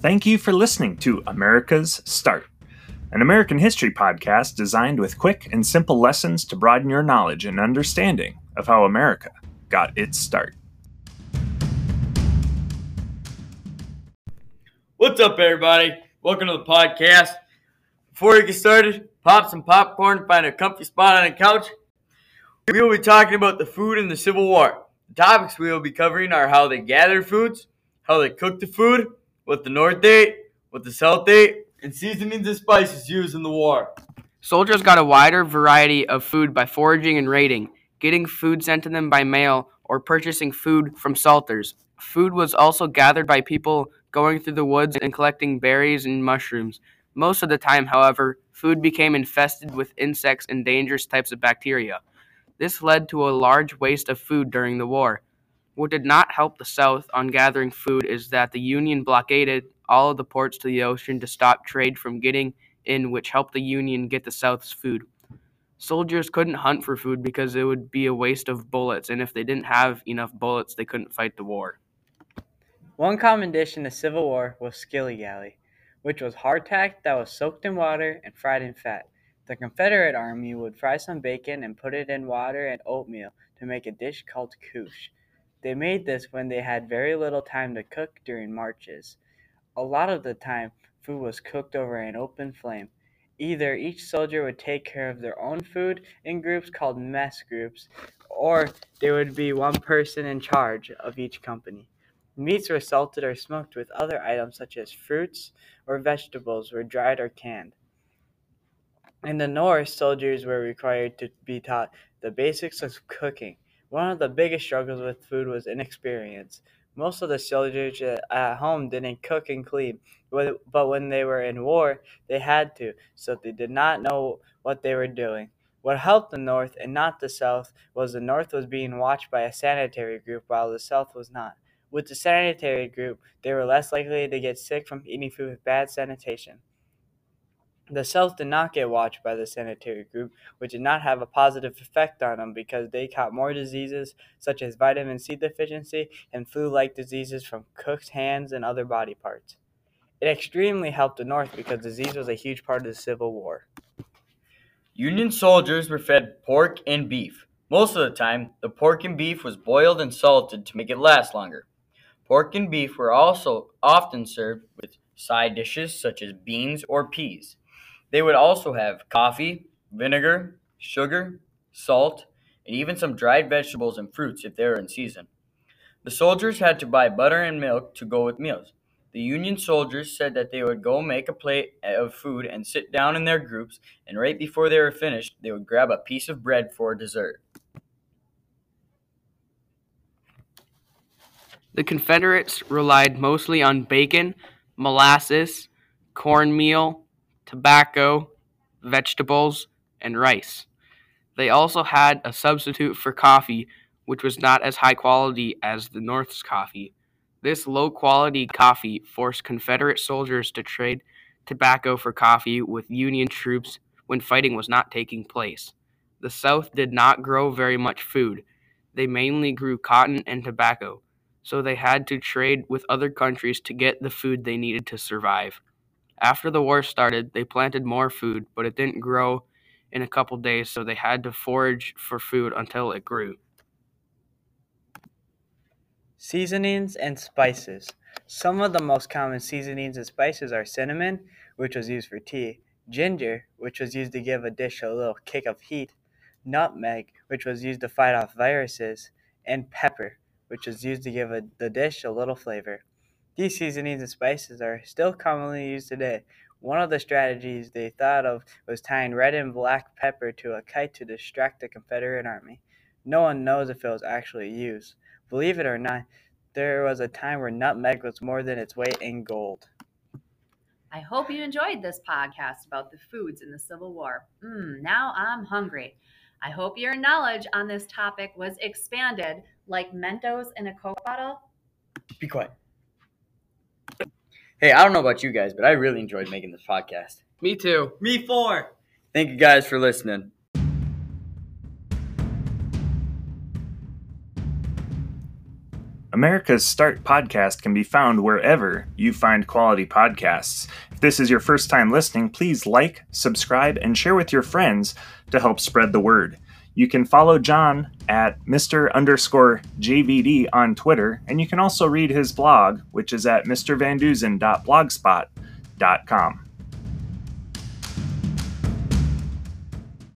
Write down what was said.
Thank you for listening to America's Start, an American history podcast designed with quick and simple lessons to broaden your knowledge and understanding of how America got its start. What's up, everybody? Welcome to the podcast. Before we get started, pop some popcorn, find a comfy spot on a couch. We will be talking about the food in the Civil War. The topics we will be covering are how they gathered foods, how they cooked the food, what the North ate, what the South ate, and seasonings and spices used in the war. Soldiers got a wider variety of food by foraging and raiding, getting food sent to them by mail, or purchasing food from sutlers. Food was also gathered by people going through the woods and collecting berries and mushrooms. Most of the time, however, food became infested with insects and dangerous types of bacteria. This led to a large waste of food during the war. What did not help the South on gathering food is that the Union blockaded all of the ports to the ocean to stop trade from getting in, which helped the Union get the South's food. Soldiers couldn't hunt for food because it would be a waste of bullets, and if they didn't have enough bullets, they couldn't fight the war. One common dish in the Civil War was skilly-gally, which was hardtack that was soaked in water and fried in fat. The Confederate Army would fry some bacon and put it in water and oatmeal to make a dish called koosh. They made this when they had very little time to cook during marches. A lot of the time, food was cooked over an open flame. Either each soldier would take care of their own food in groups called mess groups, or there would be one person in charge of each company. Meats were salted or smoked with other items such as fruits or vegetables were dried or canned. In the North, soldiers were required to be taught the basics of cooking. One of the biggest struggles with food was inexperience. Most of the soldiers at home didn't cook and clean, but when they were in war, they had to, so they did not know what they were doing. What helped the North and not the South was the North was being watched by a sanitary group while the South was not. With the sanitary group, they were less likely to get sick from eating food with bad sanitation. The South did not get watched by the sanitary group, which did not have a positive effect on them because they caught more diseases such as vitamin C deficiency and flu like diseases from cooked hands and other body parts. It extremely helped the North because disease was a huge part of the Civil War. Union soldiers were fed pork and beef. Most of the time, the pork and beef was boiled and salted to make it last longer. Pork and beef were also often served with side dishes such as beans or peas. They would also have coffee, vinegar, sugar, salt, and even some dried vegetables and fruits if they were in season. The soldiers had to buy butter and milk to go with meals. The Union soldiers said that they would go make a plate of food and sit down in their groups, and right before they were finished, they would grab a piece of bread for dessert. The Confederates relied mostly on bacon, molasses, cornmeal, tobacco, vegetables, and rice. They also had a substitute for coffee, which was not as high quality as the North's coffee. This low quality coffee forced Confederate soldiers to trade tobacco for coffee with Union troops when fighting was not taking place. The South did not grow very much food. They mainly grew cotton and tobacco so they had to trade with other countries to get the food they needed to survive. After the war started, they planted more food, but it didn't grow in a couple days, so they had to forage for food until it grew. Seasonings and spices. Some of the most common seasonings and spices are cinnamon, which was used for tea, ginger, which was used to give a dish a little kick of heat, nutmeg, which was used to fight off viruses, and pepper, which was used to give a, the dish a little flavor. These seasonings and spices are still commonly used today. One of the strategies they thought of was tying red and black pepper to a kite to distract the Confederate army. No one knows if it was actually used. Believe it or not, there was a time where nutmeg was more than its weight in gold. I hope you enjoyed this podcast about the foods in the Civil War. Mmm, now I'm hungry. I hope your knowledge on this topic was expanded like Mentos in a Coke bottle? Be quiet. Hey, I don't know about you guys, but I really enjoyed making this podcast. Me too. Me four. Thank you guys for listening. America's Start podcast can be found wherever you find quality podcasts. If this is your first time listening, please like, subscribe, and share with your friends to help spread the word. You can follow John at Mr. underscore JVD on Twitter, and you can also read his blog, which is at mrvanduzen.blogspot.com.